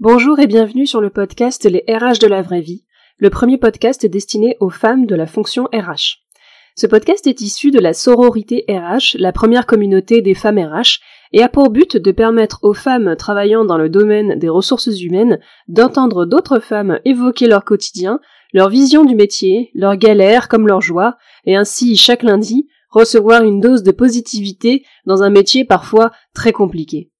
Bonjour et bienvenue sur le podcast Les RH de la vraie vie, le premier podcast destiné aux femmes de la fonction RH. Ce podcast est issu de la sororité RH, la première communauté des femmes RH, et a pour but de permettre aux femmes travaillant dans le domaine des ressources humaines d'entendre d'autres femmes évoquer leur quotidien, leur vision du métier, leurs galères comme leurs joies, et ainsi chaque lundi recevoir une dose de positivité dans un métier parfois très compliqué.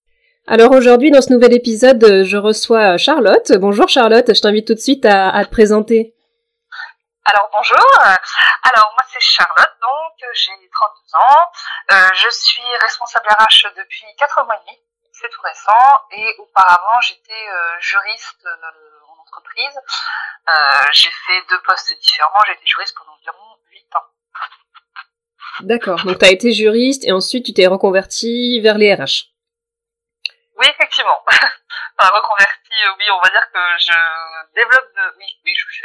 Alors aujourd'hui, dans ce nouvel épisode, euh, je reçois euh, Charlotte. Bonjour Charlotte, je t'invite tout de suite à, te présenter. Alors bonjour, alors moi c'est Charlotte, donc j'ai 32 ans, euh, je suis responsable RH depuis 4 mois et demi, c'est tout récent, et auparavant j'étais juriste en entreprise, j'ai fait deux postes différents, j'ai été juriste pendant environ 8 ans. D'accord, donc tu as été juriste et ensuite tu t'es reconverti vers les RH. Oui, effectivement. enfin, reconverti, euh, oui, on va dire que je développe de... Oui, oui, je...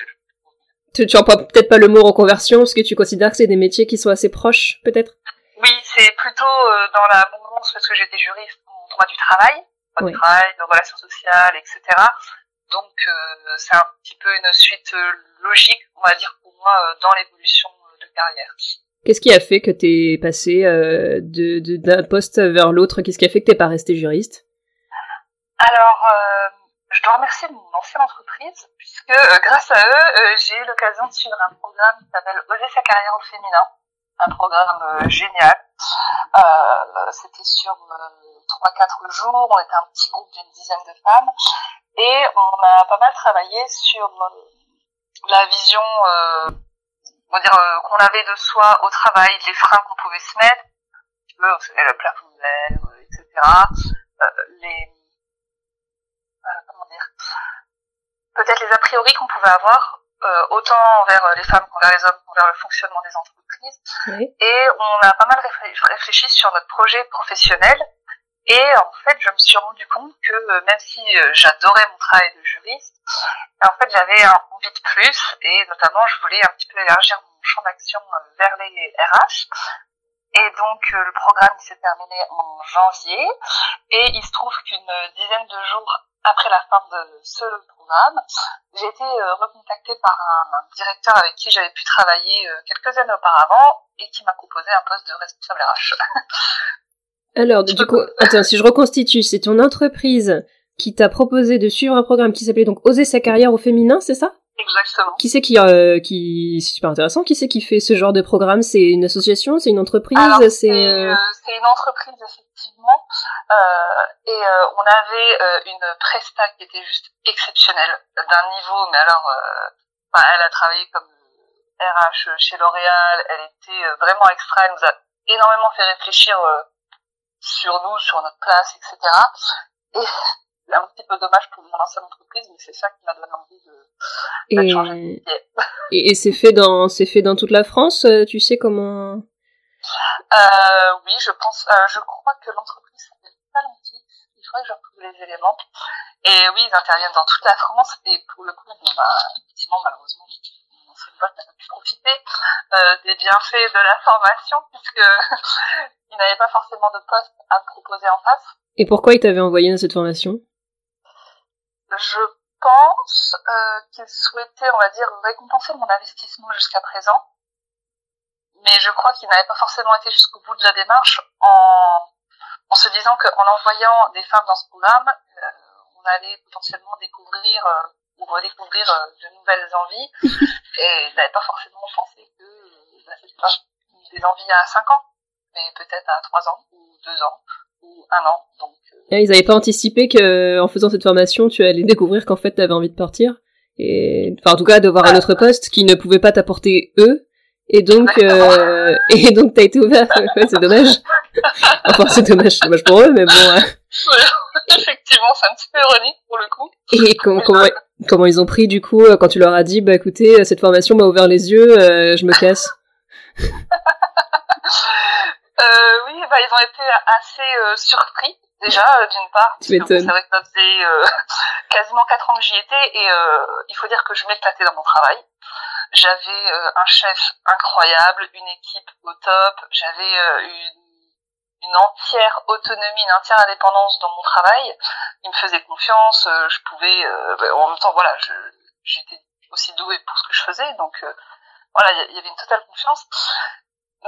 Tu, tu emploies peut-être pas le mot reconversion, parce que tu considères que c'est des métiers qui sont assez proches, peut-être? Oui, c'est plutôt euh, dans la mouvance, parce que j'étais juriste en droit du travail, droit du travail, de relations sociales, etc. Donc, euh, c'est un petit peu une suite logique, on va dire, pour moi, dans l'évolution de carrière. Qu'est-ce qui a fait que tu es passé de, d'un poste vers l'autre? Qu'est-ce qui a fait que t'es pas resté juriste? Alors, euh, je dois remercier mon ancienne entreprise, puisque euh, grâce à eux, euh, j'ai eu l'occasion de suivre un programme qui s'appelle Oser sa carrière au féminin, un programme génial. C'était sur 3-4 jours, on était un petit groupe d'une dizaine de femmes, et on a pas mal travaillé sur la vision dire qu'on avait de soi au travail, les freins qu'on pouvait se mettre, le plafond de l'air, etc. peut-être les a priori qu'on pouvait avoir, euh, autant envers les femmes qu'envers les hommes, envers le fonctionnement des entreprises. Et on a pas mal réfléchi sur notre projet professionnel. Et en fait, je me suis rendu compte que euh, même si euh, j'adorais mon travail de juriste, en fait, j'avais envie de plus. Et notamment, je voulais un petit peu élargir mon champ d'action vers les RH. Et donc le programme s'est terminé en janvier et il se trouve qu'une dizaine de jours après la fin de ce programme, j'ai été euh, recontactée par un, directeur avec qui j'avais pu travailler euh, quelques années auparavant et qui m'a proposé un poste de responsable RH. Alors, du coup, attends, si je reconstitue, c'est ton entreprise qui t'a proposé de suivre un programme qui s'appelait donc Oser sa carrière au féminin, c'est ça? Exactement. Qui c'est qui, euh, qui, c'est super intéressant, qui c'est qui fait ce genre de programme? C'est une association, c'est une entreprise, c'est euh... c'est une entreprise euh, et euh, on avait euh, une presta qui était juste exceptionnelle, d'un niveau, mais alors, bah, elle a travaillé comme RH chez L'Oréal, elle était vraiment extra, elle nous a énormément fait réfléchir sur nous, sur notre place, etc. Et un petit peu dommage pour mon ancienne entreprise, mais c'est ça qui m'a donné envie de, changer Et, et c'est fait dans c'est fait dans toute la France, tu sais comment euh, Oui, je pense. Euh, je crois que l'entreprise s'appelle Palantis. Il faudrait que je retrouve les éléments. Et oui, ils interviennent dans toute la France. Et pour le coup, bon, bah, effectivement, malheureusement, ancienne boîte n'a pas pu profiter euh, des bienfaits de la formation puisque il n'avait pas forcément de poste à me proposer en face. Et pourquoi il t'avait envoyé dans cette formation? Je pense euh, qu'il souhaitait, on va dire, récompenser mon investissement jusqu'à présent. Mais je crois qu'il n'avait pas forcément été jusqu'au bout de la démarche en, en se disant qu'en envoyant des femmes dans ce programme, euh, on allait potentiellement découvrir euh, ou redécouvrir euh, de nouvelles envies. Et il n'avait pas forcément pensé que euh, bah, c'était pas des envies à 5 ans, mais peut-être à 3 ans ou 2 ans un an. Donc, euh, ils n'avaient pas anticipé que en faisant cette formation, tu allais découvrir qu'en fait, tu avais envie de partir. Et enfin, en tout cas, de voir un autre poste qui ne pouvait pas t'apporter eux. Et donc, euh, et donc, t'as été ouvert. c'est dommage. enfin, c'est dommage, c'est dommage pour eux, mais bon. Effectivement, c'est un petit peu ironique pour le coup. Et comment, comment, comment ils ont pris du coup quand tu leur as dit, bah écoutez, cette formation m'a ouvert les yeux, euh, je me casse. Euh, oui, bah, ils ont été assez euh, surpris déjà euh, d'une part. C'est vrai que ça faisait euh, quasiment quatre ans que j'y étais et il faut dire que je m'éclatais dans mon travail. J'avais un chef incroyable, une équipe au top, j'avais une, une entière autonomie, une entière indépendance dans mon travail. Il me faisait confiance, je pouvais, bah, en même temps, voilà, j'étais aussi douée pour ce que je faisais, donc voilà, il y avait une totale confiance.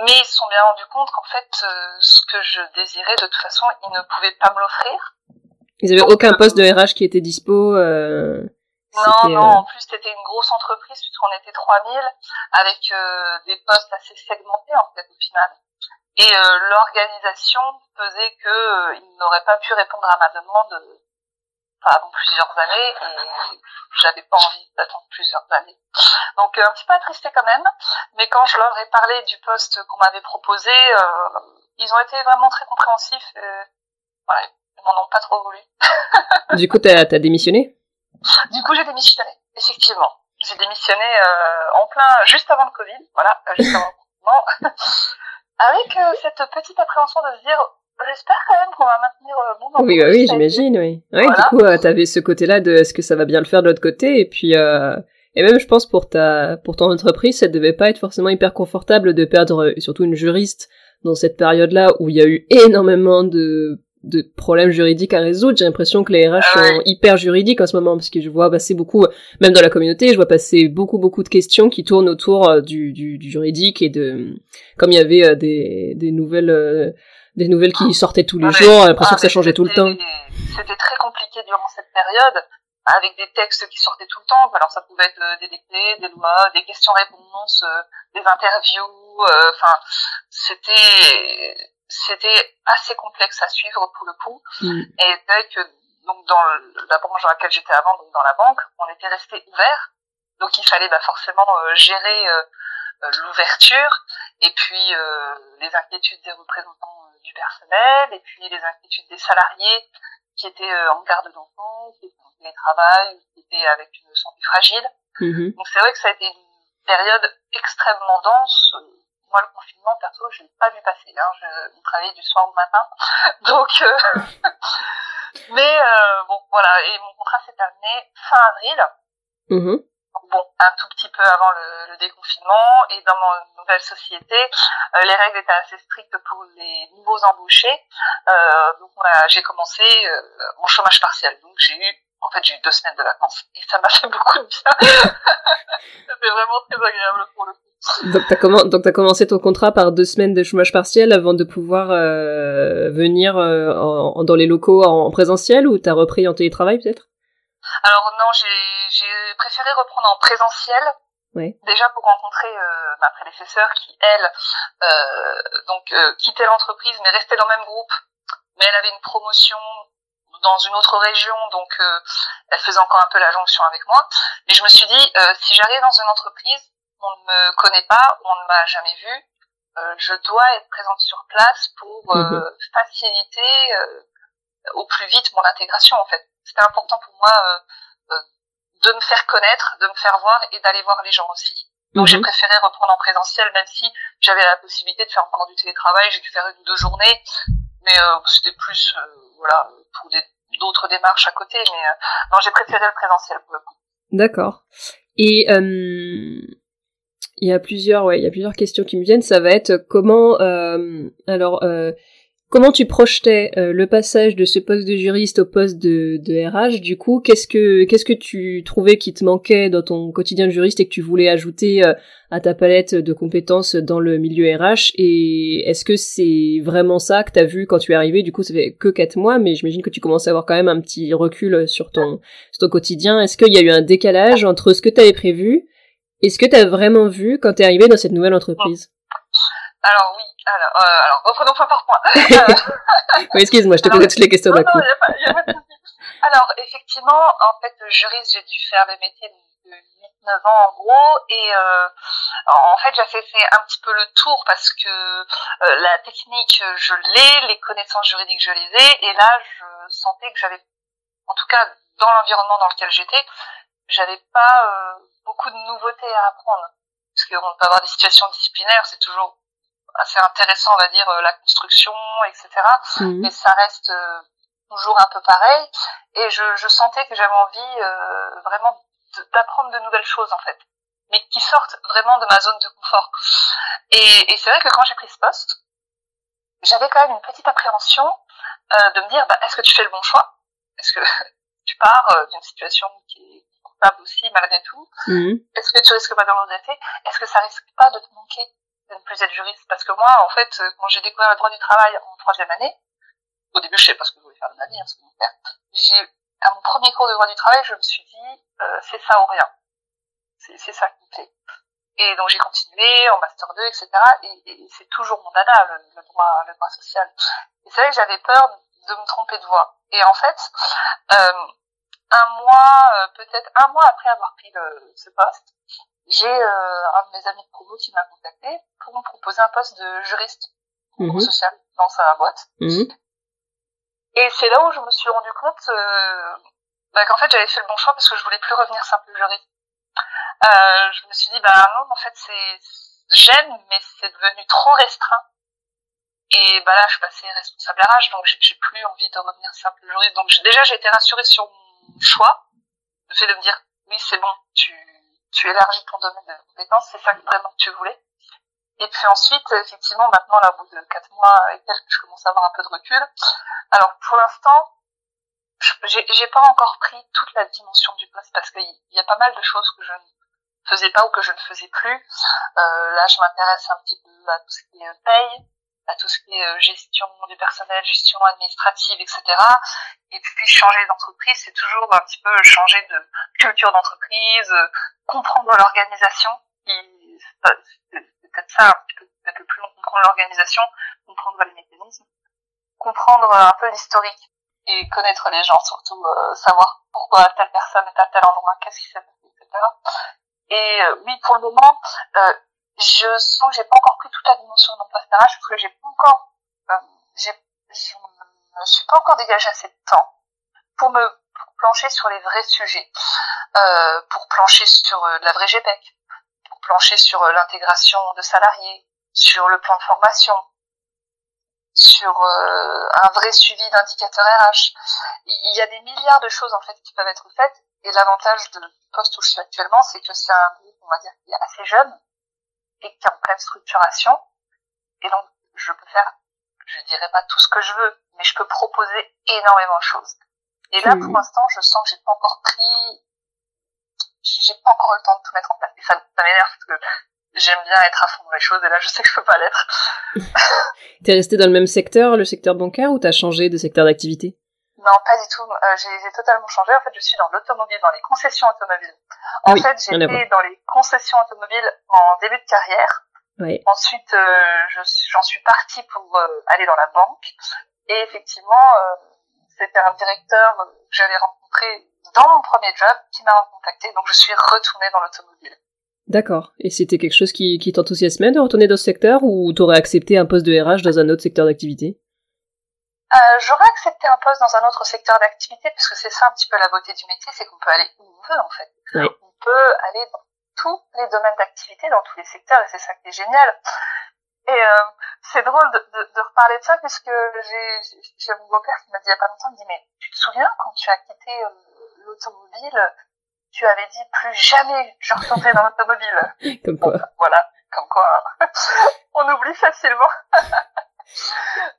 Mais ils se sont bien rendus compte qu'en fait, ce que je désirais, de toute façon, ils ne pouvaient pas me l'offrir. Ils avaient aucun poste de RH qui était dispo. Euh, non, non. En plus, c'était une grosse entreprise puisqu'on était 3000 avec euh, des postes assez segmentés en fait au final. Et euh, l'organisation faisait que euh, ils n'auraient pas pu répondre à ma demande avant plusieurs années et j'avais pas envie d'attendre plusieurs années. Donc un petit peu attristé quand même, mais quand je leur ai parlé du poste qu'on m'avait proposé, ils ont été vraiment très compréhensifs. Et, voilà, ils m'en ont pas trop voulu. du coup, t'as as démissionné? Du coup, j'ai démissionné, effectivement. J'ai démissionné euh, en plein, juste avant le Covid, voilà, euh, juste avant le avec euh, cette petite appréhension de se dire, j'espère quand même qu'on va maintenir euh, bon Oui, bah oui, j'imagine, oui. Ouais, Du coup, euh, t'avais ce côté-là de est-ce que ça va bien le faire de l'autre côté, et puis et même, je pense pour ta pour ton entreprise, ça devait pas être forcément hyper confortable de perdre surtout une juriste dans cette période-là où il y a eu énormément de de problèmes juridiques à résoudre. J'ai l'impression que les RH ah sont hyper juridiques en ce moment parce que je vois passer beaucoup, même dans la communauté, je vois passer beaucoup beaucoup de questions qui tournent autour euh, du, du, du juridique et de comme il y avait euh, des, des nouvelles euh, des nouvelles qui sortaient tous les jours, j'ai l'impression ah, que ça changeait tout le temps. C'était très compliqué durant cette période avec des textes qui sortaient tout le temps. Alors ça pouvait être des décrets, des lois, des questions-réponses, des interviews. Enfin, c'était c'était assez complexe à suivre pour le coup. Mm. Et dès que donc dans la branche dans laquelle j'étais avant, donc dans la banque, on était resté ouvert. Donc il fallait bah, forcément euh, gérer euh, euh, l'ouverture et puis les inquiétudes des représentants du personnel et puis les inquiétudes des salariés qui étaient en garde d'enfants, qui étaient en télétravail, qui étaient avec une santé fragile. Mm-hmm. Donc c'est vrai que ça a été une période extrêmement dense moi, le confinement, perso, je l'ai pas vu passer. Hein. Je travaillais du soir au matin. Donc, euh, mais euh, bon, voilà. Et mon contrat s'est terminé fin avril. Mm-hmm. bon, un tout petit peu avant le, le déconfinement. Et dans mon nouvelle société, euh, les règles étaient assez strictes pour les nouveaux embauchés. donc, j'ai commencé mon chômage partiel. Donc, j'ai eu en fait, j'ai eu deux semaines de vacances et ça m'a fait beaucoup de bien. C'était vraiment très agréable pour le coup. Donc t'as as commencé ton contrat par deux semaines de chômage partiel avant de pouvoir euh, venir euh, en, dans les locaux en présentiel ou t'as repris en télétravail peut-être? Alors non, j'ai préféré reprendre en présentiel. Oui. Déjà pour rencontrer euh, ma prédécesseur qui elle euh, donc quittait l'entreprise mais restait dans le même groupe. Mais elle avait une promotion dans une autre région, donc elle faisait encore un peu la jonction avec moi. Mais je me suis dit, si j'arrive dans une entreprise, on ne me connaît pas, on ne m'a jamais vu, euh, je dois être présente sur place pour euh, mhm. faciliter euh, au plus vite mon intégration en fait. C'était important pour moi de me faire connaître, de me faire voir et d'aller voir les gens aussi. Donc j'ai mhm. préféré reprendre en présentiel, même si j'avais la possibilité de faire encore du télétravail. J'ai dû faire une ou deux journées, mais c'était plus voilà pour d'autres démarches à côté. Mais non, j'ai préféré le présentiel pour le coup. D'accord. Et il y a plusieurs, ouais, il y a plusieurs questions qui me viennent. Ça va être comment, euh, alors, euh, comment tu projetais euh, le passage de ce poste de juriste au poste de, RH Du coup, qu'est-ce que qu'est-ce que tu trouvais qui te manquait dans ton quotidien de juriste et que tu voulais ajouter à ta palette de compétences dans le milieu RH Et est-ce que c'est vraiment ça que tu as vu quand tu es arrivé? Du coup, ça fait que quatre mois, mais j'imagine que tu commences à avoir quand même un petit recul sur ton sur ton quotidien. Est-ce qu'il y a eu un décalage entre ce que tu avais prévu est-ce que tu as vraiment vu quand tu es arrivé dans cette nouvelle entreprise? Alors oui, alors, euh, alors reprenons point par point. oui, excuse-moi, je te posais toutes les questions d'un coup. alors effectivement, en fait, juriste, j'ai dû faire le métier de 8-9 ans en gros, et euh, en fait, j'ai fait un petit peu le tour parce que euh, la technique, je l'ai, les connaissances juridiques, je les ai, et là, je sentais que j'avais, en tout cas dans l'environnement dans lequel j'étais, j'avais pas euh, beaucoup de nouveautés à apprendre. Parce qu'on peut avoir des situations disciplinaires, c'est toujours assez intéressant, on va dire, euh, la construction, etc. Mhm. Mais ça reste euh, toujours un peu pareil. Et je, je sentais que j'avais envie vraiment d'apprendre de nouvelles choses, en fait. Mais qui sortent vraiment de ma zone de confort. Et, et c'est vrai que quand j'ai pris ce poste, j'avais quand même une petite appréhension euh, de me dire, bah, est-ce que tu fais le bon choix? Est-ce que tu pars euh, d'une situation qui est confortable aussi malgré tout? Mhm. Est-ce que tu risques pas de regretter? Est-ce que ça risque pas de te manquer? Plus être juriste Parce que moi, en fait, euh, quand j'ai découvert le droit du travail en troisième année, au début, je sais pas ce que je voulais faire de ma vie, hein, ce que je voulais faire. À mon premier cours de droit du travail, je me suis dit, euh, c'est ça ou rien. C'est, c'est ça qui me plaît. Et donc j'ai continué en master 2, etc. Et, et c'est toujours mon dada, le, le, droit, le droit social. Et c'est vrai que j'avais peur de me tromper de voie. Et en fait, euh, un mois, euh, peut-être un mois après avoir pris le, ce poste, j'ai euh, un de mes amis de promo qui m'a contacté pour me proposer un poste de juriste Mhm. social dans sa boîte. Mhm. Et c'est là où je me suis rendu compte euh, bah, qu'en fait j'avais fait le bon choix parce que je voulais plus revenir simple juriste. Euh, je me suis dit bah non en fait c'est j'aime mais c'est devenu trop restreint. Et bah là je suis passée responsable RH donc j'ai plus envie de revenir simple juriste. Donc déjà j'ai été rassurée sur mon choix, le fait de me dire oui c'est bon tu tu élargis ton domaine de compétences c'est ça que vraiment tu voulais. Et puis ensuite, effectivement, maintenant, là, au bout de quatre mois et quelques, je commence à avoir un peu de recul. Alors, pour l'instant, j'ai pas encore pris toute la dimension du poste parce qu'il y a pas mal de choses que je ne faisais pas ou que je ne faisais plus. Euh, là, je m'intéresse un petit peu à tout ce qui est paye, à tout ce qui est euh, gestion du personnel, gestion administrative, etc. Et puis, changer d'entreprise, c'est toujours un petit peu changer de culture d'entreprise, euh, comprendre l'organisation. qui- C'est peut-être ça, un peu, peut-être plus long, comprendre l'organisation, comprendre les mécanismes, comprendre euh, un peu l'historique et connaître les gens, surtout euh, savoir pourquoi telle personne est à tel endroit, qu'est-ce qui s'est passé, etc. Et euh, oui, pour le moment, euh, je sens que j'ai pas encore pris toute la dimension de mon RH parce que j'ai pas encore, euh, je me suis pas encore dégagé assez de temps pour me plancher sur les vrais sujets, euh, pour plancher sur euh, de la vraie GPEC, pour plancher sur euh, l'intégration de salariés, sur le plan de formation, sur euh, un vrai suivi d'indicateurs RH. Il y a des milliards de choses en fait qui peuvent être faites et l'avantage de poste où je suis actuellement, c'est que c'est un groupe, on va dire, qui est assez jeune et qui est en pleine structuration. Et donc, je peux faire, je dirais pas tout ce que je veux, mais je peux proposer énormément de choses. Et là, pour l'instant, je sens que j'ai pas encore pris, j'ai pas encore eu le temps de tout mettre en place. Et ça, ça m'énerve parce que j'aime bien être à fond dans les choses et là, je sais que je peux pas l'être. T'es resté dans le même secteur, le secteur bancaire, ou t'as changé de secteur d'activité? Non, pas du tout. Euh, j'ai totalement changé. En fait, je suis dans l'automobile, dans les concessions automobiles. En oui, fait, j'étais dans les concessions automobiles en début de carrière. Ouais. Ensuite, euh, je suis- j'en suis partie pour euh, aller dans la banque. Et effectivement, c'était un directeur que j'avais rencontré dans mon premier job qui m'a contacté. Donc, je suis retournée dans l'automobile. D'accord. Et c'était quelque chose qui, qui t'enthousiasmait de retourner dans ce secteur, ou t'aurais accepté un poste de RH dans un autre secteur d'activité? Euh, J'aurais accepté un poste dans un autre secteur d'activité parce que c'est ça un petit peu la beauté du métier, c'est qu'on peut aller où on veut en fait. On peut aller dans tous les domaines d'activité, dans tous les secteurs et c'est ça qui est génial. Et euh, c'est drôle de, de, de reparler de ça puisque j'ai mon beau-père qui m'a dit il y a pas longtemps, il me dit mais tu te souviens quand tu as quitté euh, l'automobile, tu avais dit plus jamais je retournerai dans l'automobile? Comme quoi. bah, voilà, comme quoi hein. on oublie facilement.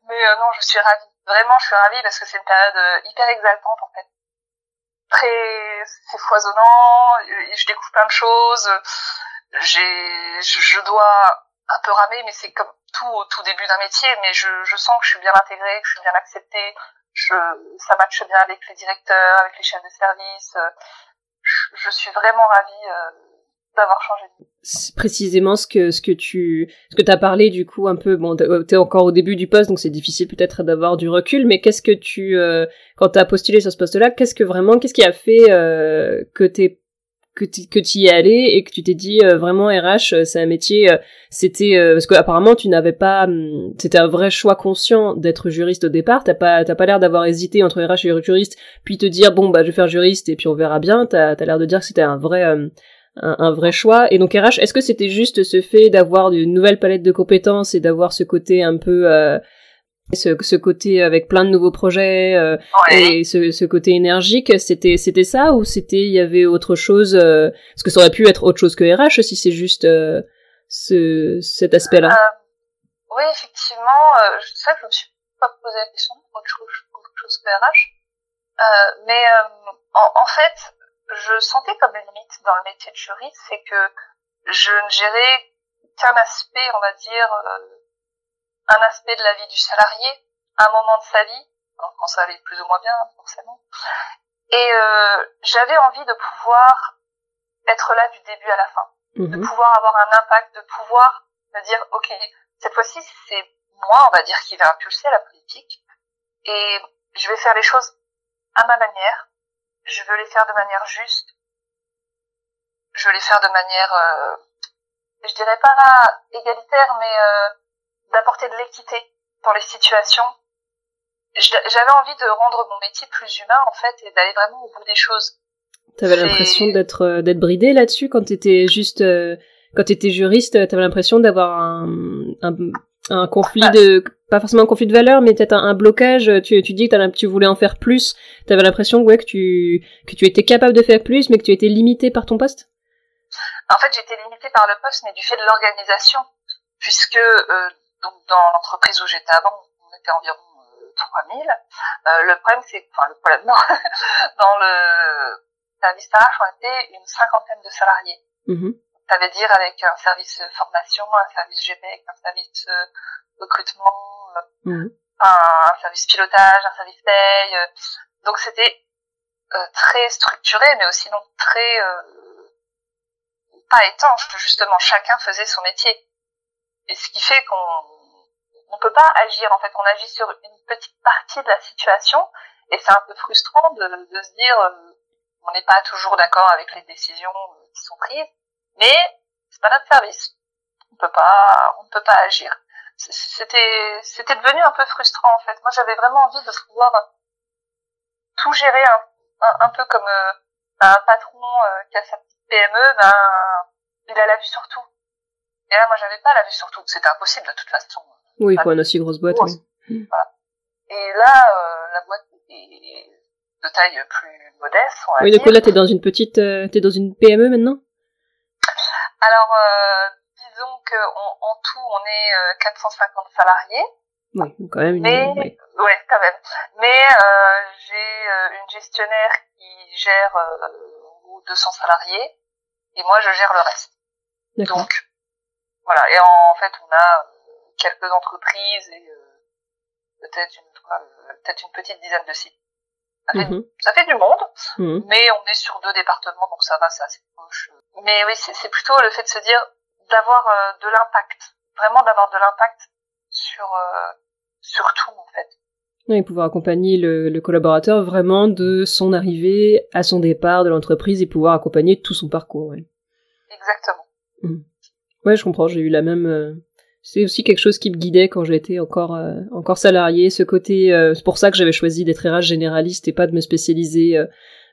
Mais euh, non, je suis ravie. Vraiment, je suis ravie parce que c'est une période euh, hyper exaltante en fait. Très, c'est foisonnant. euh, Je découvre plein de choses. J'ai, je dois un peu ramer, mais c'est comme tout au tout début d'un métier. Mais je, je sens que je suis bien intégrée, que je suis bien acceptée. Je, ça matche bien avec les directeurs, avec les chefs de service. euh, Je, suis vraiment ravie d'avoir changé. C'est précisément ce que ce que tu ce que parlé du coup un peu bon t'es t'es encore au début du poste donc c'est difficile peut-être d'avoir du recul mais qu'est-ce que tu euh, quand t'as postulé sur ce poste-là qu'est-ce que vraiment qu'est-ce qui a fait euh, que t'es que tu y es allé et que tu t'es dit euh, vraiment RH euh, c'est un métier euh, c'était euh, parce que apparemment tu n'avais pas hum, c'était un vrai choix conscient d'être juriste au départ t'as pas t'as pas l'air d'avoir hésité entre RH et juriste puis te dire bon bah je vais faire juriste et puis on verra bien t'as as, l'air de dire que c'était un vrai euh, un, un, vrai choix. Et donc RH, est-ce que c'était juste ce fait d'avoir une nouvelle palette de compétences et d'avoir ce côté un peu, euh, ce, ce, côté avec plein de nouveaux projets euh, ouais. et ce, ce, côté énergique, c'était c'était ça ou c'était il y avait autre chose euh, Parce que ça aurait pu être autre chose que RH si c'est juste euh, ce, cet aspect-là. Euh, oui, effectivement, euh, c'est vrai que je me suis pas posé la question autre chose, autre chose que RH. Euh, mais euh, en, en, fait, je sentais comme limite dans le métier de juriste, c'est que je ne gérais qu'un aspect, on va dire, euh, un aspect de la vie du salarié, un moment de sa vie, quand ça allait plus ou moins bien, forcément. Et euh, j'avais envie de pouvoir être là du début à la fin, de mhm. pouvoir avoir un impact, de pouvoir me dire, ok, cette fois-ci, c'est moi, on va dire, qui va impulser la politique, et je vais faire les choses à ma manière, je veux les faire de manière juste, je veux les faire de manière, euh, je dirais pas égalitaire, mais euh, d'apporter de l'équité pour les situations. J'avais envie de rendre mon métier plus humain en fait et d'aller vraiment au bout des choses. T'avais l'impression d'être euh, d'être bridé là-dessus quand t'étais juste euh, quand t'étais juriste, t'avais l'impression d'avoir un, un, un conflit bah. de pas forcément un conflit de valeurs mais peut-être un, blocage. Tu, tu dis que tu voulais en faire plus. T'avais l'impression ouais que tu que tu étais capable de faire plus mais que tu étais limité par ton poste? En fait j'étais limité par le poste mais du fait de l'organisation. Puisque euh, donc dans l'entreprise où j'étais avant on était environ 3000 euh, euh, le problème c'est enfin le problème non. Dans le service RH on était une cinquantaine de salariés. Mmh ça veut dire avec un service formation, un service GPEC, un service euh, recrutement, euh, mhm. un, service pilotage, un service paye. Euh. donc c'était très structuré, mais aussi donc très pas étanche. Justement, chacun faisait son métier. Et ce qui fait qu'on on peut pas agir. En fait, on agit sur une petite partie de la situation, et c'est un peu frustrant de, de se dire on n'est pas toujours d'accord avec les décisions qui sont prises mais c'est pas notre service. On peut pas, on ne peut pas agir. C'était, c'était devenu un peu frustrant en fait. Moi, j'avais vraiment envie de pouvoir tout gérer un, un, peu comme euh, un patron euh, qui a sa petite PME, ben il a la vue sur tout. Et là, moi, j'avais pas la vue sur tout. C'était impossible de toute façon. Oui, pour une aussi grosse boîte. Oui. Voilà. Et là, euh, la boîte est de taille plus modeste. On va oui, coup là, t'es dans une petite, t'es dans une PME maintenant? Alors, euh, disons qu'en en tout, on est 450 euh, salariés. Oui, quand même. Mais, ouais. ouais. quand même. Mais euh, j'ai euh, une gestionnaire qui gère euh, 200 salariés et moi, je gère le reste. Donc, voilà. Et en, fait, on a euh, quelques entreprises et peut-être une, peut-être une petite dizaine de sites. Ça fait, mhm. ça fait du monde, mhm. mais on est sur deux départements, donc ça va, c'est assez proche. Mais oui, c'est plutôt le fait de se dire d'avoir euh, de l'impact, vraiment d'avoir de l'impact sur euh, sur tout en fait. Et pouvoir accompagner le, le, collaborateur vraiment de son arrivée à son départ de l'entreprise et pouvoir accompagner tout son parcours. Ouais. Exactement. Mhm. Ouais, je comprends. J'ai eu la même, euh, c'est aussi quelque chose qui me guidait quand j'étais encore encore salarié ce côté c'est pour ça que j'avais choisi d'être RH généraliste et pas de me spécialiser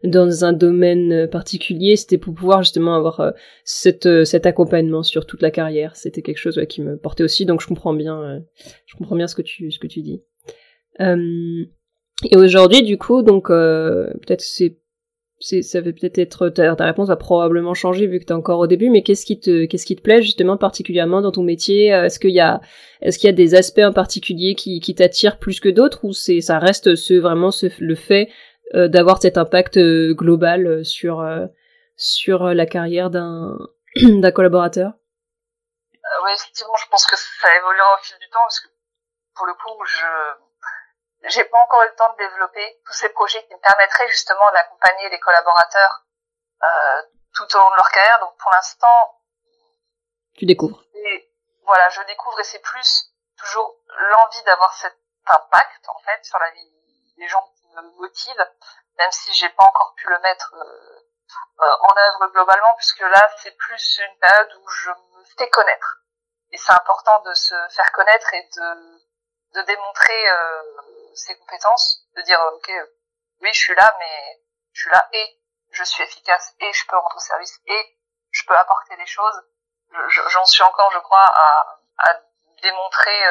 dans un domaine particulier c'était pour pouvoir justement avoir cette cet accompagnement sur toute la carrière. C'était quelque chose qui me portait aussi donc je comprends bien je comprends bien ce que tu dis. Et aujourd'hui du coup donc peut-être c'est ça va peut-être être ta, réponse va probablement changer vu que tu es encore au début mais qu'est-ce qui te plaît justement particulièrement dans ton métier? Euh, est-ce qu'il y a des aspects en particulier qui, t'attirent plus que d'autres ou ça reste vraiment le fait euh, d'avoir cet impact euh, global sur sur la carrière d'un d'un collaborateur? Oui effectivement je pense que ça évoluera au fil du temps parce que pour le coup je j'ai pas encore eu le temps de développer tous ces projets qui me permettraient justement d'accompagner les collaborateurs euh, tout au long de leur carrière. Donc pour l'instant, tu découvres. Et voilà, je découvre et c'est plus toujours l'envie d'avoir cet impact en fait sur la vie des gens qui me motivent, même si j'ai pas encore pu le mettre euh, euh, en œuvre globalement, puisque là c'est plus une période où je me fais connaître. Et c'est important de se faire connaître et de, de démontrer euh, ses compétences, de dire ok, oui, je suis là, mais je suis là et je suis efficace et je peux rendre service et je peux apporter des choses. J'en suis encore, je crois, à, à démontrer,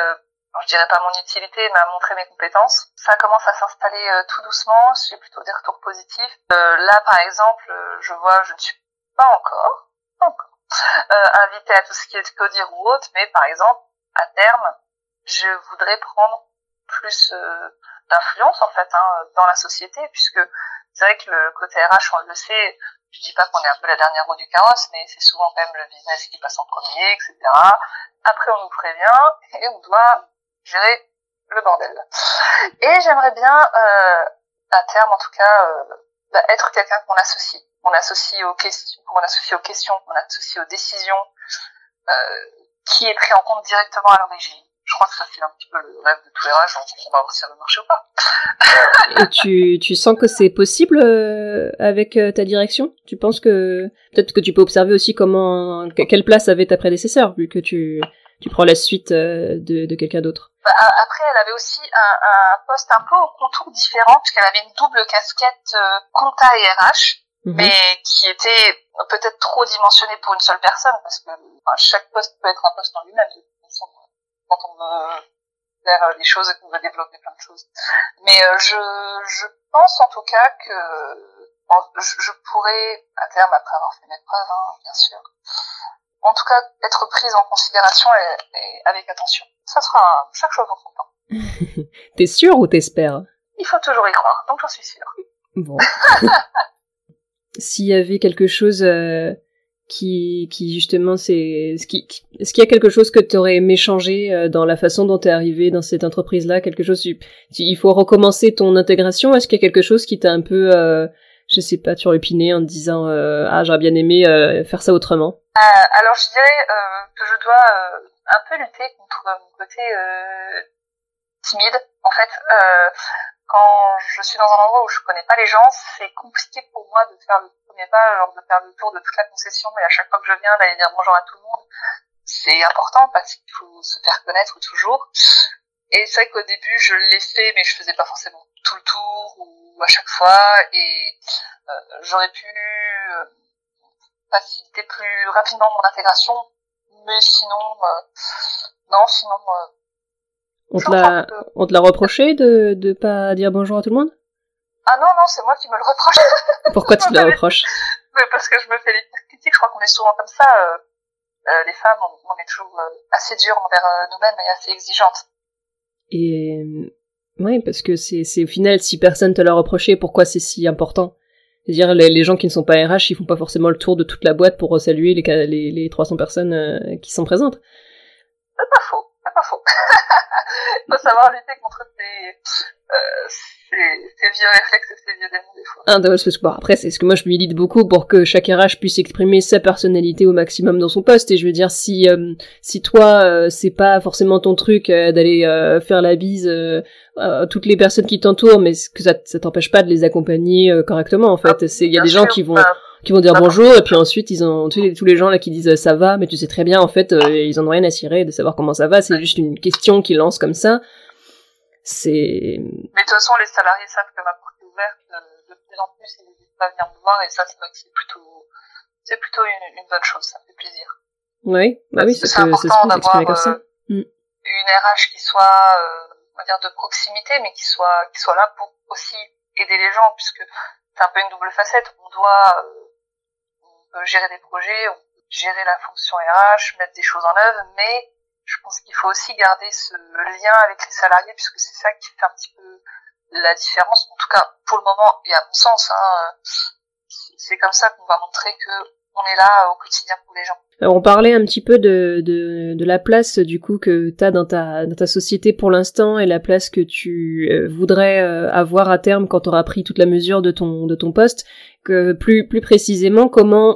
je dirais pas mon utilité, mais à montrer mes compétences. Ça commence à s'installer euh, tout doucement. J'ai plutôt des retours positifs. Euh, là, par exemple, euh, je vois, je ne suis pas encore, pas encore, invitée à tout ce qui est codir ou autre, mais par exemple, à terme, je voudrais prendre plus d'influence en fait hein, dans la société, puisque c'est vrai que le côté RH, on le sait, je dis pas qu'on est un peu la dernière roue du carrosse, mais c'est souvent quand même le business qui passe en premier, etc. Après, on nous prévient et on doit gérer le bordel. Et j'aimerais bien, euh, à terme en tout cas, euh, bah, être quelqu'un qu'on associe. On associe aux questions, qu'on associe aux questions, qu'on associe aux décisions, euh, qui est pris en compte directement à l'origine je crois que ça c'est un petit peu le rêve de tous les rages, on va voir si ça va marcher ou pas. Et tu, tu sens que c'est possible euh, avec euh, ta direction? Tu penses que peut-être que tu peux observer aussi comment quelle place avait ta prédécesseur vu que tu tu prends la suite euh, de quelqu'un d'autre? Bah, après, elle avait aussi un, un poste un peu au contour différent puisqu'elle avait une double casquette compta et RH. Mhm. mais qui était peut-être trop dimensionné pour une seule personne parce que chaque poste peut être un poste en lui-même quand on veut faire des choses et qu'on veut développer plein de choses. Mais euh, je, je pense en tout cas que je, pourrais, à terme, après avoir fait mes preuves, hein, bien sûr, en tout cas être prise en considération et, avec attention. Ça sera chaque chose en son temps. T'es sûr ou t'espères? Il faut toujours y croire, donc j'en suis sûre. Bon. S'il y avait quelque chose euh, qui, qui justement, c'est ce qui, est-ce qu'il y a quelque chose que tu aurais aimé changer euh, dans la façon dont tu es arrivé dans cette entreprise-là, quelque chose, il faut recommencer ton intégration? Est-ce qu'il y a quelque chose qui t'a un peu, euh, je sais pas, turlupiné en disant, euh, ah, j'aurais bien aimé faire ça autrement. alors je dirais que je dois un peu lutter contre mon côté timide. En fait, quand je suis dans un endroit où je connais pas les gens, c'est compliqué pour moi de faire le premier pas, genre de faire le tour de toute la concession et à chaque fois que je viens d'aller dire bonjour à tout le monde. C'est important parce qu'il faut se faire connaître toujours. Et c'est vrai qu'au début, je l'ai fait, mais je faisais pas forcément tout le tour ou à chaque fois. Et euh, j'aurais pu euh, faciliter plus rapidement mon intégration. Mais sinon, euh, non, sinon, on te l'a, on te l'a reproché de, de pas dire bonjour à tout le monde? Ah non, non, c'est moi qui me le reproche. Pourquoi tu te le reproches? Parce que je me fais les critiques, je crois qu'on est souvent comme ça. Euh, euh, les femmes, on, est toujours euh, assez dures envers nous-mêmes et assez exigeantes. Et oui, parce que c'est, au final, si personne te l'a reproché, pourquoi c'est si important? C'est-à-dire, les, les, gens qui ne sont pas RH, ils font pas forcément le tour de toute la boîte pour saluer les, les, les 300 personnes qui sont présentes. Pas faux, pas faux. faut savoir lutter contre ces, euh, ces, vieux réflexes et ces vieux démons des fois. Ah, parce que, bon, après, c'est ce que moi je milite beaucoup pour que chaque RH puisse exprimer sa personnalité au maximum dans son poste. Et je veux dire, si euh, si toi, euh, c'est pas forcément ton truc euh, d'aller faire la bise à toutes les personnes qui t'entourent, mais que ça, ça t'empêche pas de les accompagner correctement, en fait. C'est il y a des gens qui vont qui vont dire bonjour et puis ensuite ils ont tous les, tous les gens là qui disent euh, ça va mais tu sais très bien en fait euh, ils en ont rien à cirer de savoir comment ça va c'est juste une question qu'ils lancent comme ça. C'est mais de toute façon les salariés savent que ma porte est ouverte euh, de plus en plus ils n'hésitent pas à venir me voir et ça c'est c'est plutôt c'est plutôt une, une, bonne chose ça me fait plaisir. Oui bah oui c'est important d'avoir euh, mm. une RH qui soit on va dire de proximité mais qui soit qui soit là pour aussi aider les gens puisque c'est un peu une double facette. On doit gérer des projets, gérer la fonction RH, mettre des choses en œuvre, mais je pense qu'il faut aussi garder ce lien avec les salariés puisque c'est ça qui fait un petit peu la différence. En tout cas, pour le moment, et à mon sens, hein, c'est comme ça qu'on va montrer que on est là au quotidien pour les gens. on parlait un petit peu de, de, de la place du coup que tu as dans ta, dans ta société pour l'instant et la place que tu euh, voudrais euh, avoir à terme quand tu auras pris toute la mesure de ton, de ton poste. Que plus, plus précisément, comment,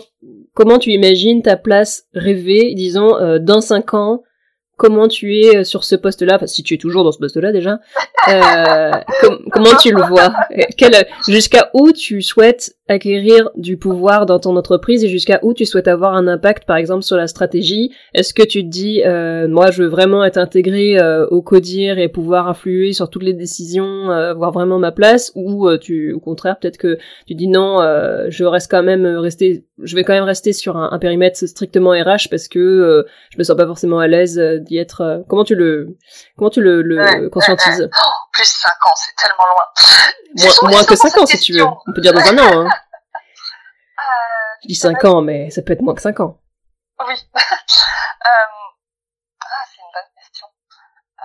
comment tu imagines ta place rêvée, disons, euh, dans cinq ans comment tu es euh, sur ce poste-là, si tu es toujours dans ce poste-là déjà, euh, comment tu le vois? Jusqu'à où tu souhaites acquérir du pouvoir dans ton entreprise et jusqu'à où tu souhaites avoir un impact par exemple sur la stratégie? Est-ce que tu te dis, euh, moi je veux vraiment être intégré euh, au CODIR et pouvoir influer sur toutes les décisions, avoir vraiment ma place? Ou tu, au contraire peut-être que tu dis non, je reste quand même rester, je vais quand même rester sur un, un périmètre strictement RH parce que je me sens pas forcément à l'aise d'y être euh, Comment tu le comment tu le, le conscientises? Oh, Plus 5 ans, c'est tellement loin. moins, que 5 ans si tu veux. On peut dire dans un an. Hein. Euh, Je dis 5 ans, mais ça peut être moins que 5 ans. Oui. euh... Ah, c'est une bonne question. Euh...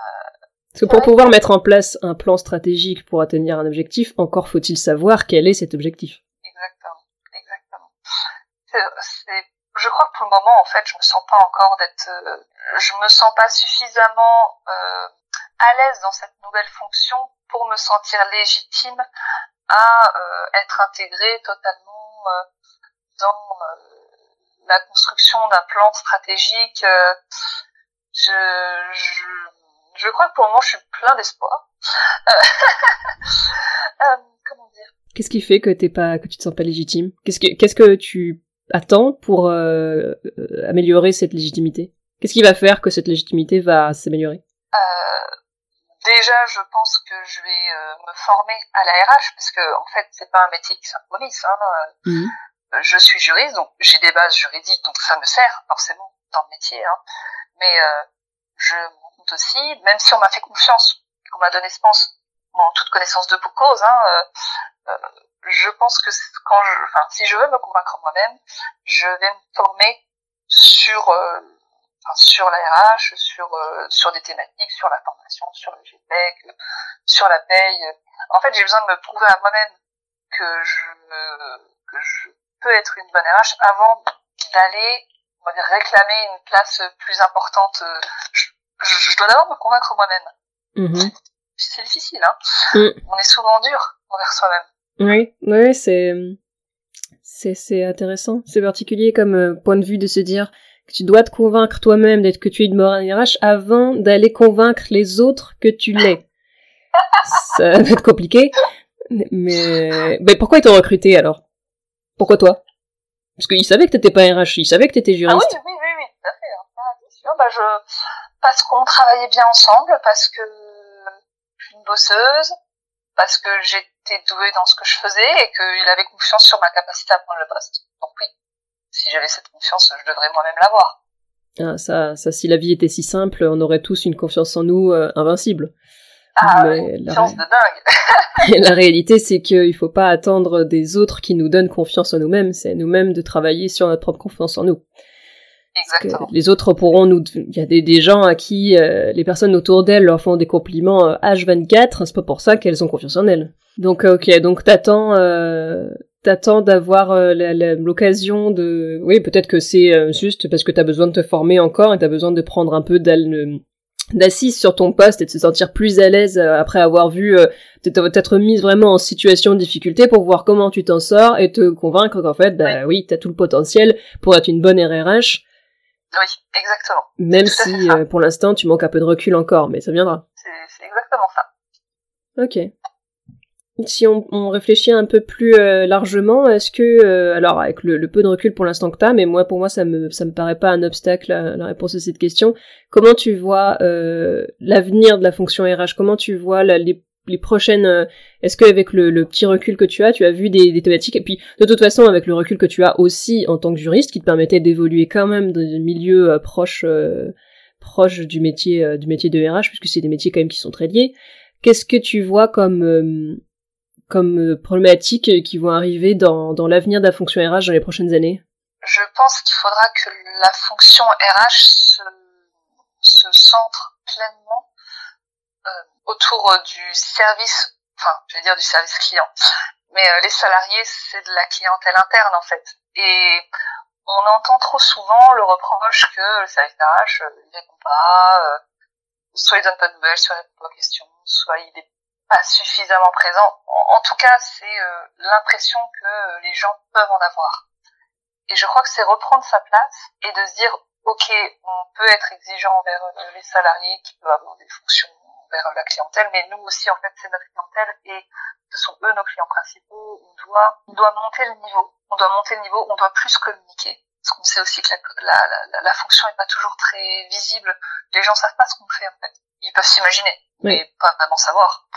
Parce que pour pouvoir mettre en place un plan stratégique pour atteindre un objectif, encore faut-il savoir quel est cet objectif. Exactement, exactement. Je crois que pour le moment, en fait, je me sens pas encore d'être, euh, je me sens pas suffisamment euh, à l'aise dans cette nouvelle fonction pour me sentir légitime à euh, être intégrée totalement dans la construction d'un plan stratégique. je, crois que pour le moment, je suis plein d'espoir. Comment dire? Qu'est-ce qui fait que t'es pas, que tu te sens pas légitime? Qu'est-ce que, qu'est-ce que tu attends pour euh, améliorer cette légitimité? Qu'est-ce qui va faire que cette légitimité va s'améliorer? Déjà, je pense que je vais me former à la RH parce que en fait, c'est pas un métier qui s'improvise. Hein. Mmh. Je suis juriste, donc j'ai des bases juridiques, donc ça me sert forcément dans le métier. Hein. Mais je aussi, même si on m'a fait confiance, qu'on m'a donné ce pense, en toute connaissance de cause, hein, euh, euh, je pense que quand je, enfin, si je veux me convaincre moi-même, je vais me former sur euh, sur la RH, sur sur des thématiques, sur la formation, sur le GPEC, sur la paye. En fait, j'ai besoin de me prouver à moi-même que je que je peux être une bonne RH avant d'aller réclamer une place plus importante je, dois d'abord me convaincre moi-même. Mhm. C'est difficile, hein. Mm. On est souvent dur envers soi-même. Oui, oui, c'est c'est c'est intéressant, c'est particulier comme euh, point de vue de se dire que tu dois te convaincre toi-même d'être que tu es une bonne RH avant d'aller convaincre les autres que tu l'es. Ça va être compliqué, mais mais pourquoi ils t'ont recruté alors? Pourquoi toi? Parce qu'ils savaient que t'étais pas RH, ils savaient que t'étais juriste. Ah oui, oui, oui, oui, tout à fait. Hein. Ah, bah, je parce qu'on travaillait bien ensemble, parce que je suis une bosseuse, parce que j'étais douée dans ce que je faisais et qu'il avait confiance sur ma capacité à prendre le poste. Donc oui, si j'avais cette confiance, je devrais moi-même l'avoir. Ah, ça, ça, si la vie était si simple, on aurait tous une confiance en nous euh, invincible. Ah, une confiance de dingue. la réalité, c'est qu'il faut pas attendre des autres qui nous donnent confiance en nous-mêmes. C'est nous-mêmes de travailler sur notre propre confiance en nous. Exactement. les autres pourront nous. Il y a des, des gens à qui euh, les personnes autour d'elles leur font des compliments H24. Euh, c'est pas pour ça qu'elles ont confiance en elles. Donc euh, ok, donc t'attends, euh, t'attends d'avoir l'occasion de. Oui, peut-être que c'est juste parce que t'as besoin de te former encore et t'as besoin de prendre un peu d'assise sur ton poste et de se sentir plus à l'aise après avoir vu t'être mise vraiment en situation de difficulté pour voir comment tu t'en sors et te convaincre qu'en fait bah oui t'as tout le potentiel pour être une bonne RRH oui, exactement. Même si euh, pour l'instant tu manques un peu de recul encore, mais ça viendra. C'est exactement ça. Ok. Si on, on réfléchit un peu plus euh, largement, est-ce que, euh, alors avec le, peu de recul pour l'instant que tu as, mais moi pour moi ça me ça me paraît pas un obstacle à la réponse à cette question. Comment tu vois l'avenir de la fonction RH Comment tu vois les les prochaines euh, est-ce qu'avec le, le petit recul que tu as tu as vu des, des, thématiques? Et puis de toute façon avec le recul que tu as aussi en tant que juriste qui te permettait d'évoluer quand même dans un milieu euh, proche euh, proche du métier du métier de RH puisque c'est des métiers quand même qui sont très liés qu'est-ce que tu vois comme comme problématiques qui vont arriver dans, dans l'avenir de la fonction RH dans les prochaines années? Je pense qu'il faudra que la fonction RH se, se centre pleinement autour euh, du service, enfin, je vais dire du service client. Mais euh, les salariés, c'est de la clientèle interne en fait. Et on entend trop souvent le reproche que le service RH euh, ne répond pas, soit il donne pas de nouvelles, soit il répond pas aux questions, soit il est pas suffisamment présent. En, tout cas, c'est l'impression que les gens peuvent en avoir. Et je crois que c'est reprendre sa place et de se dire, ok, on peut être exigeant envers les salariés qui peuvent avoir des fonctions vers la clientèle, mais nous aussi, en fait, c'est notre clientèle et ce sont eux nos clients principaux. On doit, on doit monter le niveau. On doit monter le niveau, on doit plus communiquer. Parce qu'on sait aussi que la, la, la, fonction est pas toujours très visible. Les gens savent pas ce qu'on fait, en fait. Ils peuvent s'imaginer, mais pas vraiment savoir.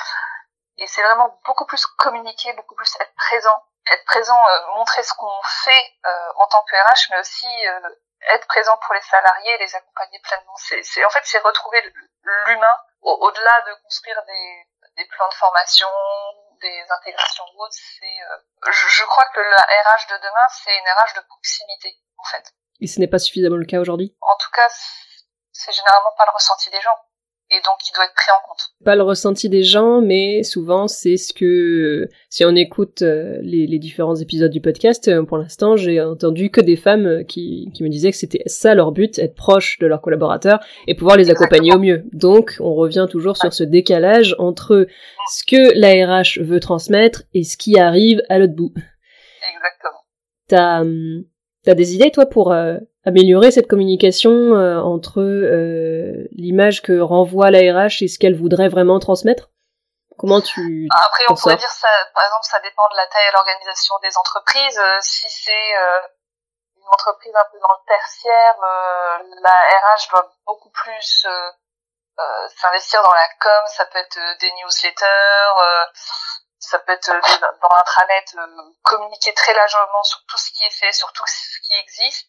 Et c'est vraiment beaucoup plus communiquer, beaucoup plus être présent. Être présent, euh, montrer ce qu'on fait euh, en tant que RH, mais aussi euh, être présent pour les salariés, les accompagner pleinement. C'est, en fait, c'est retrouver l'humain au-delà de construire des, des, plans de formation, des intégrations ou autres. C'est, euh, je, je, crois que la RH de demain, c'est une RH de proximité, en fait. Et ce n'est pas suffisamment le cas aujourd'hui? En tout cas, c'est généralement pas le ressenti des gens. Et donc qui doit être pris en compte. Pas le ressenti des gens, mais souvent c'est ce que si on écoute euh, les, les différents épisodes du podcast, euh, pour l'instant j'ai entendu que des femmes euh, qui, qui me disaient que c'était ça leur but, être proche de leurs collaborateurs et pouvoir les accompagner au mieux. Donc on revient toujours sur ce décalage entre ce que la RH veut transmettre et ce qui arrive à l'autre bout. Exactement. T'as hum, T'as des idées, toi, pour euh, améliorer cette communication euh, entre euh, l'image que renvoie la RH et ce qu'elle voudrait vraiment transmettre? Comment tu... Après, on pourrait dire ça, par exemple, ça dépend de la taille et l'organisation des entreprises. si c'est une entreprise un peu dans le tertiaire, la RH doit beaucoup plus s'investir dans la com, ça peut être des newsletters, ça peut être euh, dans l'intranet euh, communiquer très largement sur tout ce qui est fait, sur tout ce qui existe.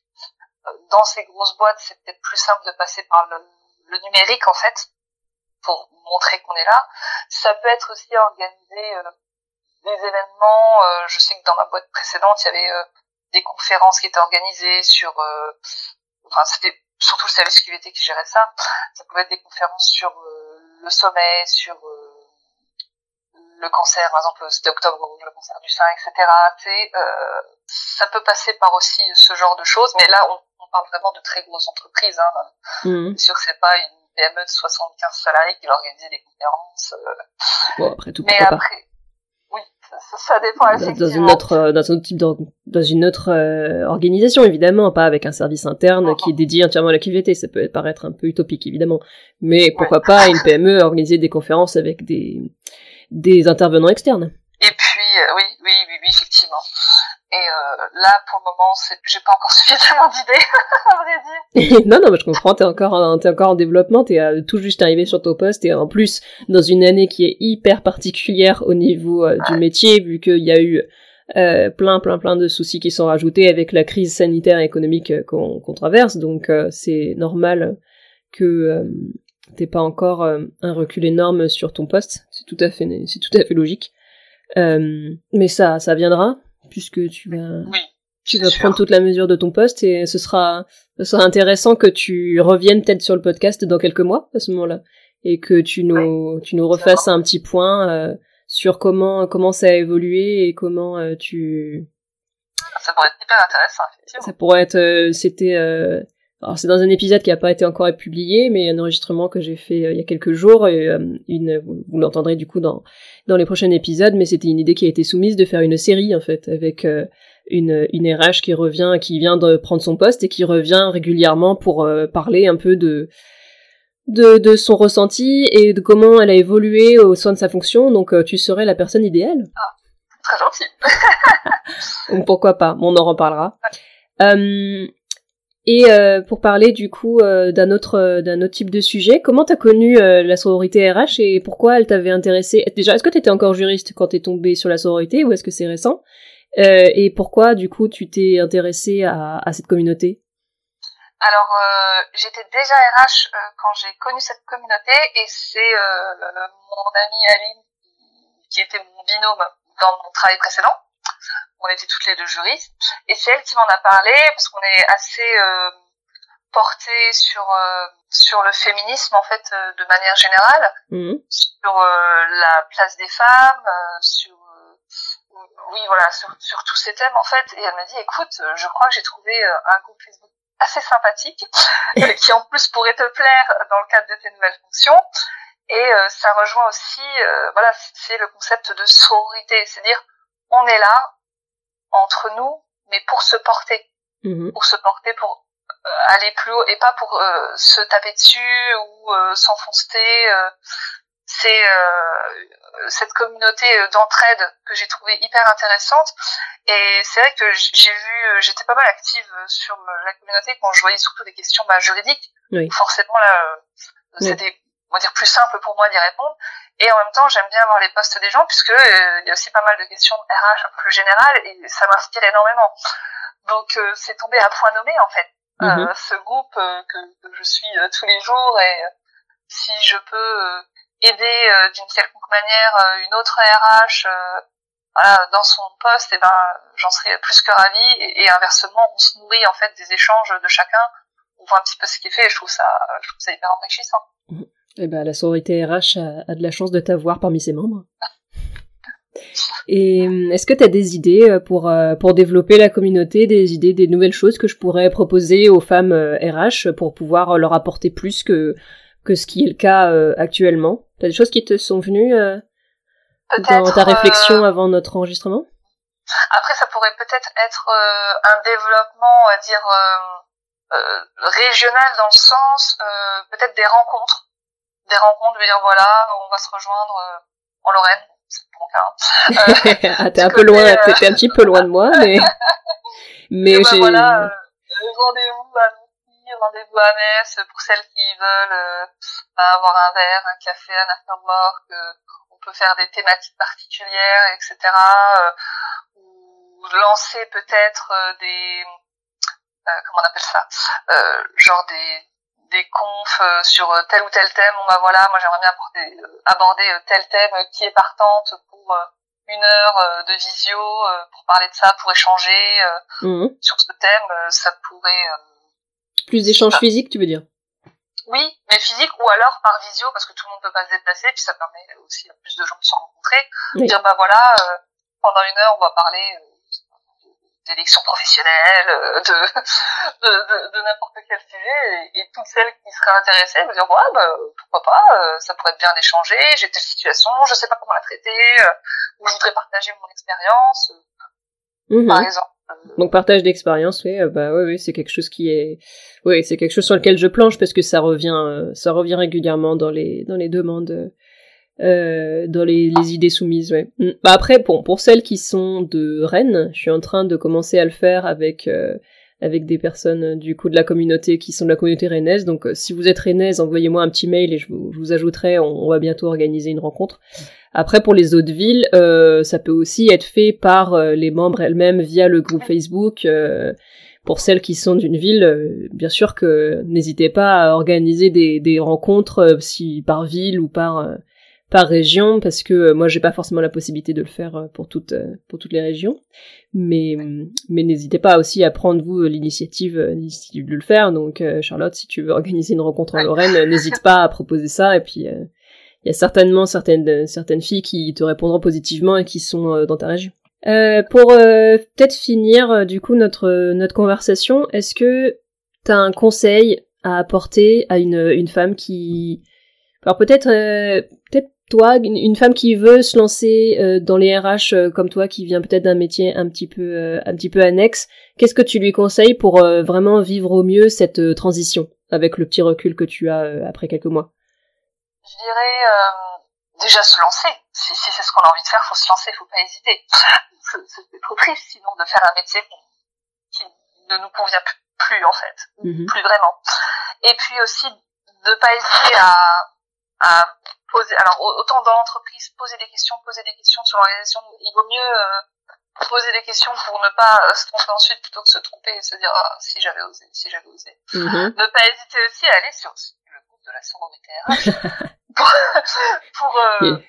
Euh, dans ces grosses boîtes, c'est peut-être plus simple de passer par le, numérique en fait pour montrer qu'on est là. Ça peut être aussi organiser des événements. je sais que dans ma boîte précédente, il y avait des conférences qui étaient organisées sur, enfin c'était surtout le service QVT qui gérait ça. Ça pouvait être des conférences sur le sommet, sur le cancer, par exemple, c'était octobre, le cancer du sein, etc. Euh, ça peut passer par aussi ce genre de choses, mais là, on, parle vraiment de très grosses entreprises. Hein. Mmh. C'est sûr que c'est pas une PME de 75 salariés qui va organiser des conférences. Euh. Bon, après tout, mais après, oui, ça, dépend effectivement. Dans une autre, dans un type dans une autre euh, organisation, évidemment, pas avec un service interne qui est dédié entièrement à la QVT. Ça peut paraître un peu utopique, évidemment. Mais pourquoi pas une PME organiser des conférences avec des des intervenants externes. Et puis, euh, oui, oui, oui, oui, effectivement. Et euh, là, pour le moment, j'ai pas encore suffisamment d'idées, à vrai dire. non, non, mais je comprends. T'es encore, t'es encore en développement. T'es euh, tout juste arrivé sur ton poste et en plus dans une année qui est hyper particulière au niveau du métier, vu qu'il y a eu plein, plein, plein de soucis qui sont rajoutés avec la crise sanitaire et économique qu'on, qu'on traverse. Donc, c'est normal que t'es pas encore un recul énorme sur ton poste tout à fait, c'est tout à fait logique. Euh, mais ça, ça viendra puisque tu vas, tu vas prendre toute la mesure de ton poste et ce sera, ce sera intéressant que tu reviennes peut-être sur le podcast dans quelques mois à ce moment-là et que tu nous, tu nous refasses un petit point euh, sur comment comment ça a évolué et comment euh, tu. Ça pourrait être hyper intéressant. Effectivement. Ça pourrait être, c'était alors c'est dans un épisode qui n'a pas été encore publié, mais un enregistrement que j'ai fait euh, il y a quelques jours. Et, euh, une, vous, l'entendrez du coup dans dans les prochains épisodes, mais c'était une idée qui a été soumise de faire une série en fait avec euh, une une RH qui revient, qui vient de prendre son poste et qui revient régulièrement pour parler un peu de de, de son ressenti et de comment elle a évolué au sein de sa fonction. Donc tu serais la personne idéale. Ah, très gentil. Donc pourquoi pas, on en reparlera. Et euh, pour parler du coup euh, d'un autre euh, d'un autre type de sujet, comment t'as connu la sororité RH et pourquoi elle t'avait intéressé Déjà, est-ce que t'étais encore juriste quand t'es tombé sur la sororité ou est-ce que c'est récent? Et pourquoi du coup tu t'es intéressé à, à, cette communauté? Alors j'étais déjà RH quand j'ai connu cette communauté et c'est mon amie Aline qui était mon binôme dans mon travail précédent on était toutes les deux juristes, et c'est elle qui m'en a parlé parce qu'on est assez euh, porté sur euh, sur le féminisme en fait euh, de manière générale, mhm. sur euh, la place des femmes, sur oui voilà sur, sur tous ces thèmes en fait. Et elle m'a dit écoute, je crois que j'ai trouvé un groupe Facebook assez sympathique qui en plus pourrait te plaire dans le cadre de tes nouvelles fonctions. Et ça rejoint aussi, voilà, c'est le concept de sororité, c'est-à-dire on est là, entre nous, mais pour se porter, mhm. pour se porter, pour euh, aller plus haut et pas pour euh, se taper dessus ou euh, s'enfoncer. c'est cette communauté d'entraide que j'ai trouvé hyper intéressante. Et c'est vrai que j'ai vu j'étais pas mal active sur la communauté quand je voyais surtout des questions bah, juridiques. Forcément là c'était on va dire plus simple pour moi d'y répondre et en même temps, j'aime bien voir les posts des gens puisque euh, il y a aussi pas mal de questions RH un peu plus générales et ça m'inspire énormément. Donc euh, c'est tombé à point nommé en fait. Euh, mhm. ce groupe que, je suis tous les jours et si je peux aider d'une quelconque manière une autre RH voilà, dans son poste, et eh ben j'en serais plus que ravie et, inversement on se nourrit en fait des échanges de chacun. On voit un petit peu ce qui est fait et je trouve ça je trouve ça hyper enrichissant. Eh ben, la sororité RH a, de la chance de t'avoir parmi ses membres. Et est-ce que tu as des idées pour, pour développer la communauté, des idées, des nouvelles choses que je pourrais proposer aux femmes RH pour pouvoir leur apporter plus que, que ce qui est le cas actuellement? T'as des choses qui te sont venues dans ta réflexion avant notre enregistrement? Après, ça pourrait peut-être être un développement, on va dire, euh, régional dans le sens euh, peut-être des rencontres, des rencontres, de dire voilà, on va se rejoindre euh, en Lorraine, c'est mon cas. Hein. ah, t'es un peu loin, t'es un petit peu loin de moi, mais mais j'ai. voilà, rendez-vous à rendez-vous à Metz pour celles qui veulent bah, avoir un verre, un café, un afterwork. on peut faire des thématiques particulières, etc. ou lancer peut-être des euh, comment on appelle ça, euh, genre des des confs euh, sur tel ou tel thème. Bon bah voilà, moi j'aimerais bien aborder, aborder tel thème qui est partante pour une heure de visio pour parler de ça, pour échanger mhm. sur ce thème. ça pourrait plus d'échanges physiques, tu veux dire? Oui, mais physique ou alors par visio parce que tout le monde peut pas se déplacer, puis ça permet aussi à plus de gens de se rencontrer. Dire bah voilà, pendant une heure on va parler d'élections professionnelles, euh, de, de, de, de n'importe quel sujet, et, toutes celles qui seraient intéressées me dire, ouais, bah, pourquoi pas, euh, ça pourrait être bien d'échanger, j'ai telle situation, je sais pas comment la traiter, euh, ou je voudrais partager mon expérience, mhm. par exemple. Donc partage d'expérience, oui, bah oui, oui, c'est quelque chose qui est, oui, c'est quelque chose sur lequel je planche parce que ça revient, ça revient régulièrement dans les dans les demandes euh, dans les, les, idées soumises, ouais. Mm. Bah après, bon, pour celles qui sont de Rennes, je suis en train de commencer à le faire avec euh, avec des personnes euh, du coup de la communauté qui sont de la communauté rennaise. Donc, si vous êtes rennaise, envoyez-moi un petit mail et je vous, je vous ajouterai. On, va bientôt organiser une rencontre. Après, pour les autres villes, ça peut aussi être fait par les membres elles-mêmes via le groupe Facebook pour celles qui sont d'une ville, bien sûr que n'hésitez pas à organiser des, des rencontres si par ville ou par par région parce que euh, moi j'ai pas forcément la possibilité de le faire euh, pour toutes euh, pour toutes les régions. Mais mais n'hésitez pas aussi à prendre vous l'initiative de le faire. Donc Charlotte si tu veux organiser une rencontre en Lorraine n'hésite pas à proposer ça. Et puis il y a certainement certaines certaines filles qui te répondront positivement et qui sont dans ta région. Euh, pour peut-être finir du coup notre notre conversation est-ce que tu as un conseil à apporter à une une femme qui alors peut-être toi, une, femme qui veut se lancer euh, dans les RH euh, comme toi, qui vient peut-être d'un métier un petit peu, euh, un petit peu annexe, qu'est-ce que tu lui conseilles pour vraiment vivre au mieux cette transition avec le petit recul que tu as après quelques mois? Je dirais déjà se lancer. Si, c'est ce qu'on a envie de faire, faut se lancer, faut pas hésiter. C'est trop triste sinon de faire un métier qui ne nous convient plus en fait, mhm. plus vraiment. Et puis aussi de pas hésiter à, à poser, alors autant dans l'entreprise, poser des questions, poser des questions sur l'organisation, il vaut mieux euh, poser des questions pour ne pas euh, se tromper ensuite plutôt que se tromper et se dire ah, si j'avais osé, si j'avais osé. Mm-hmm. Ne pas hésiter aussi à aller sur le groupe de la sororité RH pour, pour euh,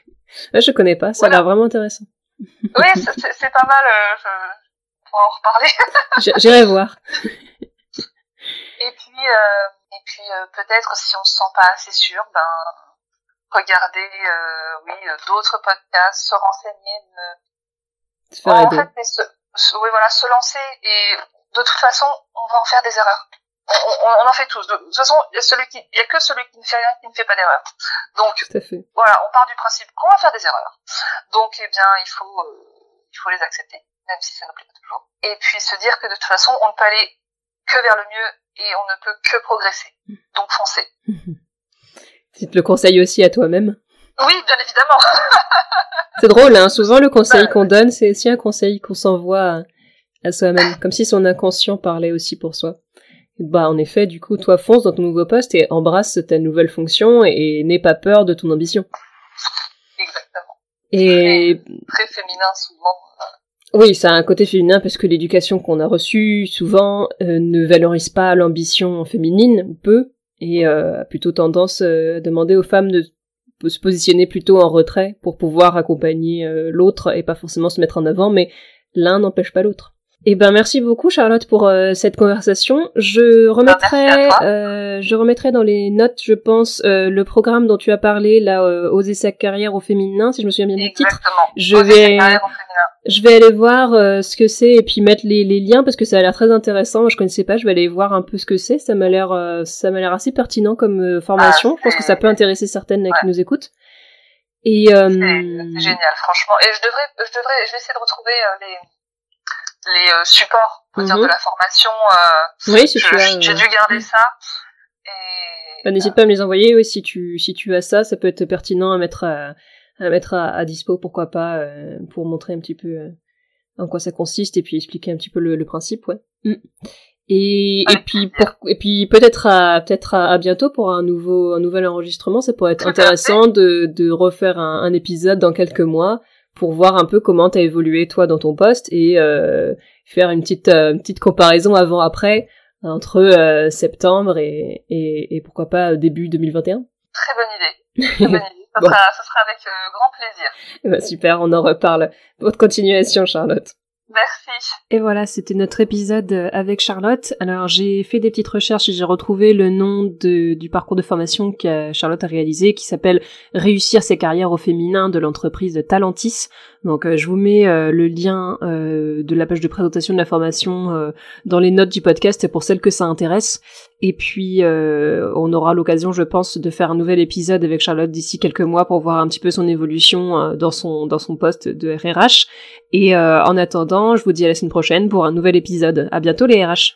je connais pas, ça a l'air vraiment intéressant. oui, c'est pas mal, euh, je pourrais en reparler. J'irai voir. Et puis, euh, et puis peut-être si on se sent pas assez sûr, ben regarder euh, oui euh, d'autres podcasts, se renseigner, se en fait, se, oui voilà, se lancer et de toute façon on va en faire des erreurs. On, on, en fait tous. De toute façon, il y a que celui qui ne fait rien qui ne fait pas d'erreur. Donc voilà, on part du principe qu'on va faire des erreurs. Donc eh bien il faut euh, il faut les accepter, même si ça ne plaît pas toujours. Et puis se dire que de toute façon on ne peut aller que vers le mieux et on ne peut que progresser. Mm. Donc foncez. Tu te le conseilles aussi à toi-même Oui, bien évidemment. c'est drôle, hein souvent le conseil bah, qu'on donne, c'est aussi un conseil qu'on s'envoie à, soi-même, comme si son inconscient parlait aussi pour soi. Bah en effet, du coup, toi fonce dans ton nouveau poste et embrasse ta nouvelle fonction et, n'aie pas peur de ton ambition. Exactement. Et très, féminin souvent. Oui, ça a un côté féminin parce que l'éducation qu'on a reçue souvent euh, ne valorise pas l'ambition féminine, ou peu, et euh, plutôt tendance euh, à demander aux femmes de se positionner plutôt en retrait pour pouvoir accompagner euh, l'autre et pas forcément se mettre en avant, mais l'un n'empêche pas l'autre. Eh ben merci beaucoup Charlotte pour euh, cette conversation. Je remettrai, euh, je remettrai dans les notes, je pense, euh, le programme dont tu as parlé là, oser sa carrière au féminin, si je me souviens bien du titre. Je vais, je vais aller voir ce que c'est et puis mettre les, les, liens parce que ça a l'air très intéressant. Je connaissais pas, je vais aller voir un peu ce que c'est. Ça m'a l'air, ça m'a l'air assez pertinent comme formation. Ah, je pense que ça peut intéresser certaines qui nous écoutent. Et c'est génial, franchement. Et je devrais, je devrais, je vais essayer de retrouver les les euh, supports, dire, de mhm. la formation. Euh, oui, si. J'ai dû garder ça. Et... Bah, N'hésite pas à me les envoyer. Oui, si tu si tu as ça, ça peut être pertinent à mettre à, à mettre à, dispo, pourquoi pas, euh, pour montrer un petit peu en quoi ça consiste et puis expliquer un petit peu le, principe, ouais. Mm. Et, et puis et puis peut-être à peut-être à, bientôt pour un nouveau un nouvel enregistrement ça pourrait être intéressant de de refaire un, un, épisode dans quelques mois pour voir un peu comment t'as évolué toi dans ton poste et euh, faire une petite euh, petite comparaison avant après entre euh, septembre et, et, et, pourquoi pas début 2021. Très bonne idée. Très bonne idée. Ça, sera, ça sera avec grand plaisir. Ben, super, on en reparle. Votre continuation, Charlotte. Merci. Et voilà, c'était notre épisode euh, avec Charlotte. Alors j'ai fait des petites recherches et j'ai retrouvé le nom du parcours de formation que Charlotte a réalisé qui s'appelle Réussir ses carrières au féminin de l'entreprise Talentis. Donc euh, je vous mets euh, le lien de la page de présentation de la formation dans les notes du podcast pour celles que ça intéresse. Et puis on aura l'occasion, je pense, de faire un nouvel épisode avec Charlotte d'ici quelques mois pour voir un petit peu son évolution dans son dans son poste de RRH. Et en attendant je vous dis à la semaine prochaine pour un nouvel épisode. À bientôt les RH.